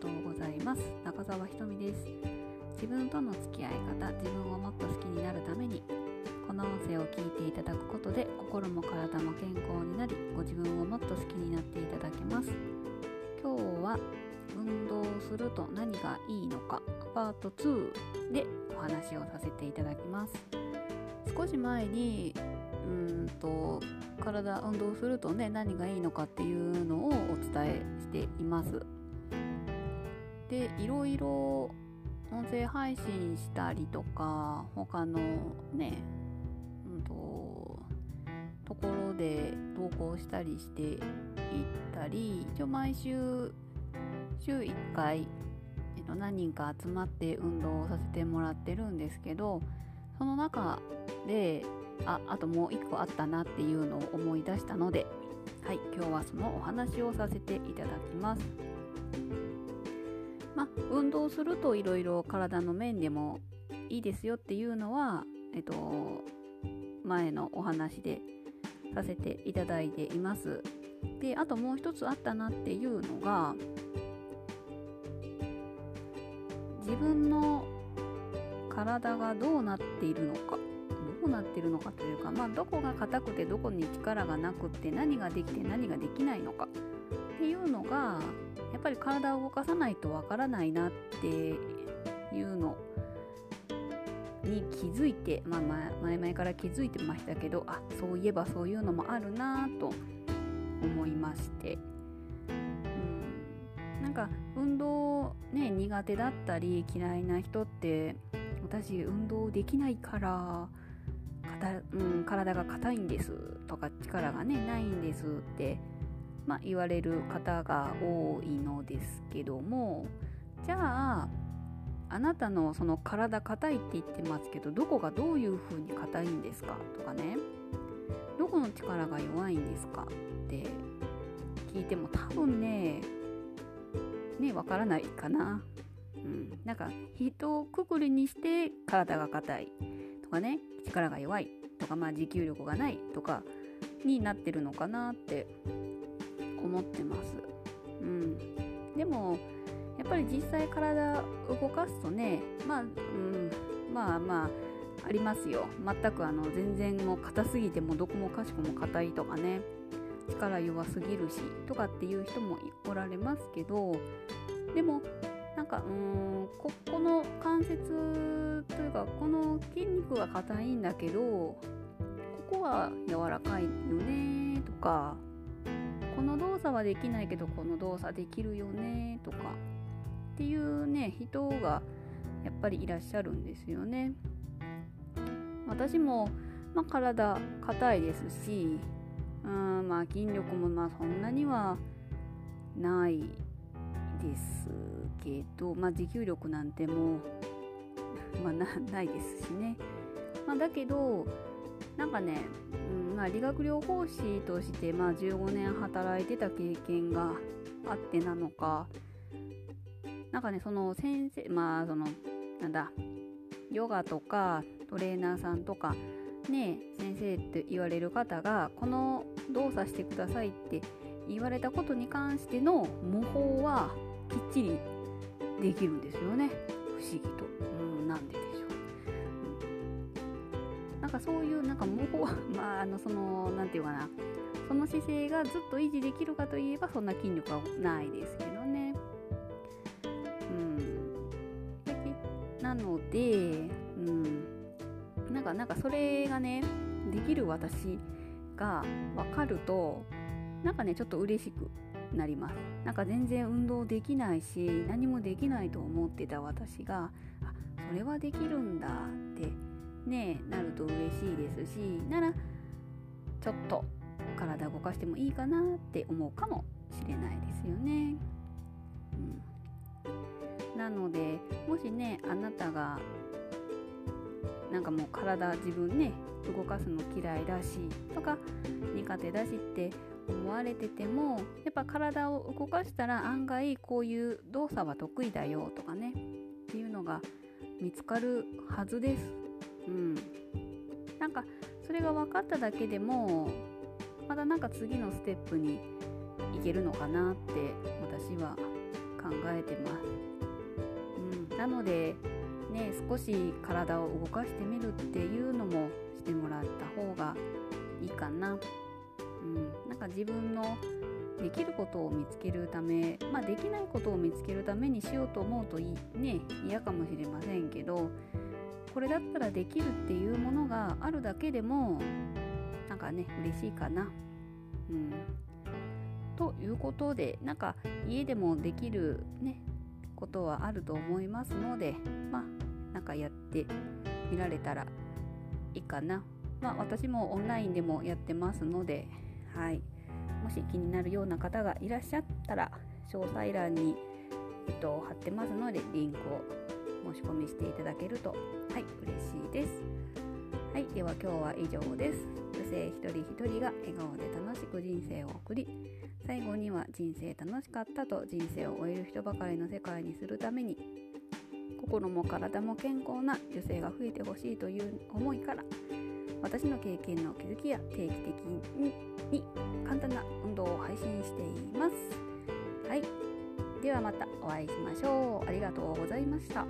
とうございます。中澤ひとみです。自分との付き合い方自分をもっと好きになるためにこの音声を聞いていただくことで心も体も健康になりご自分をもっと好きになっていただけます。今日は運動すると何がいいのかパート2でお話をさせていただきます。少し前にうんと体運動するとね何がいいのかっていうのをお伝えしています。でいろいろ音声配信したりとか他のね、うんと、ところで投稿したりしていったり一応毎週週1回、何人か集まって運動をさせてもらってるんですけどその中でああともう一個あったなっていうのを思い出したのではい今日はそのお話をさせていただきます。まあ運動するといろいろ体の面でもいいですよっていうのはえっと前のお話でさせていただいています。であともう一つあったなっていうのが自分の体がどうなっているのかどうなってるのかというか、まあ、どこが硬くてどこに力がなくって何ができて何ができないのかっていうのがやっぱり体を動かさないとわからないなっていうのに気づいて、まあ、前々から気づいてましたけどあそういえばそういうのもあるなと思いまして、うん、なんか運動ね苦手だったり嫌いな人って私運動できないからうん、体が硬いんですとか力がねないんですって、まあ、言われる方が多いのですけどもじゃああなたのその体硬いって言ってますけどどこがどういう風に硬いんですかとかねどこの力が弱いんですかって聞いても多分ねねわからないかな。うん、なんか人をくくりにして体が硬いとかね力が弱いとか、まあ、持久力がないとかになってるのかなって思ってます。うん、でもやっぱり実際体動かすとねまあ、うん、まあまあありますよ。全くあの全然もう硬すぎてもどこもかしこも硬いとかね。力弱すぎるしとかっていう人もおられますけどでもなんかうんここの関節というかこの筋肉が硬いんだけどここは柔らかいよねとか。この動作はできないけどこの動作できるよねとかっていうね人がやっぱりいらっしゃるんですよね。私も、まあ、体硬いですしうんまあ筋力もまあそんなにはないですけど、まあ、持久力なんてもう、まあ、ないですしね、まあ、だけどなんかね、うんまあ、理学療法士として、まあ、15年働いてた経験があってなのかなんかねその先生まあそのなんだヨガとかトレーナーさんとかね先生って言われる方がこの動作してくださいって言われたことに関しての模倣はきっちりできるんですよね。不思議と、うん、なんででしょう、なんかそういうなんか模倣 まああのその何て言うかな。その姿勢がずっと維持できるかといえばそんな筋力はないですけどね。うん。なのでうん。なんかなんかそれがねできる私が分かるとなんかねちょっと嬉しくなります。なんか全然運動できないし何もできないと思ってた私があそれはできるんだってねなると嬉しいですしならちょっと体動かしてもいいかなって思うかもしれないですよね。うん、なのでもしねあなたがなんかもう体自分ね動かすの嫌いだしとか苦手だしって思われててもやっぱ体を動かしたら案外こういう動作は得意だよとかねっていうのが見つかるはずです。うん、なんかそれが分かっただけでもまたなんか次のステップにいけるのかなって私は考えてます、うん、なのでね少し体を動かしてみるっていうのもしてもらった方がいいかな、うん、なんか自分のできることを見つけるため、まあ、できないことを見つけるためにしようと思うといいね嫌かもしれませんけどこれだったらできるっていうものがあるだけでもなんかね嬉しいかな。うん、ということでなんか家でもできるねことはあると思いますのでまあなんかやってみられたらいいかな。まあ私もオンラインでもやってますのではい。もし気になるような方がいらっしゃったら詳細欄に、えっと、貼ってますのでリンクを申し込みしていただけるとはい嬉しいです。はい、では今日は以上です。女性一人一人が笑顔で楽しく人生を送り最後には人生楽しかったと人生を終える人ばかりの世界にするために心も体も健康な女性が増えてほしいという思いから私の経験の気づきや定期的に簡単な運動を配信しています。はい。ではまたお会いしましょう。ありがとうございました。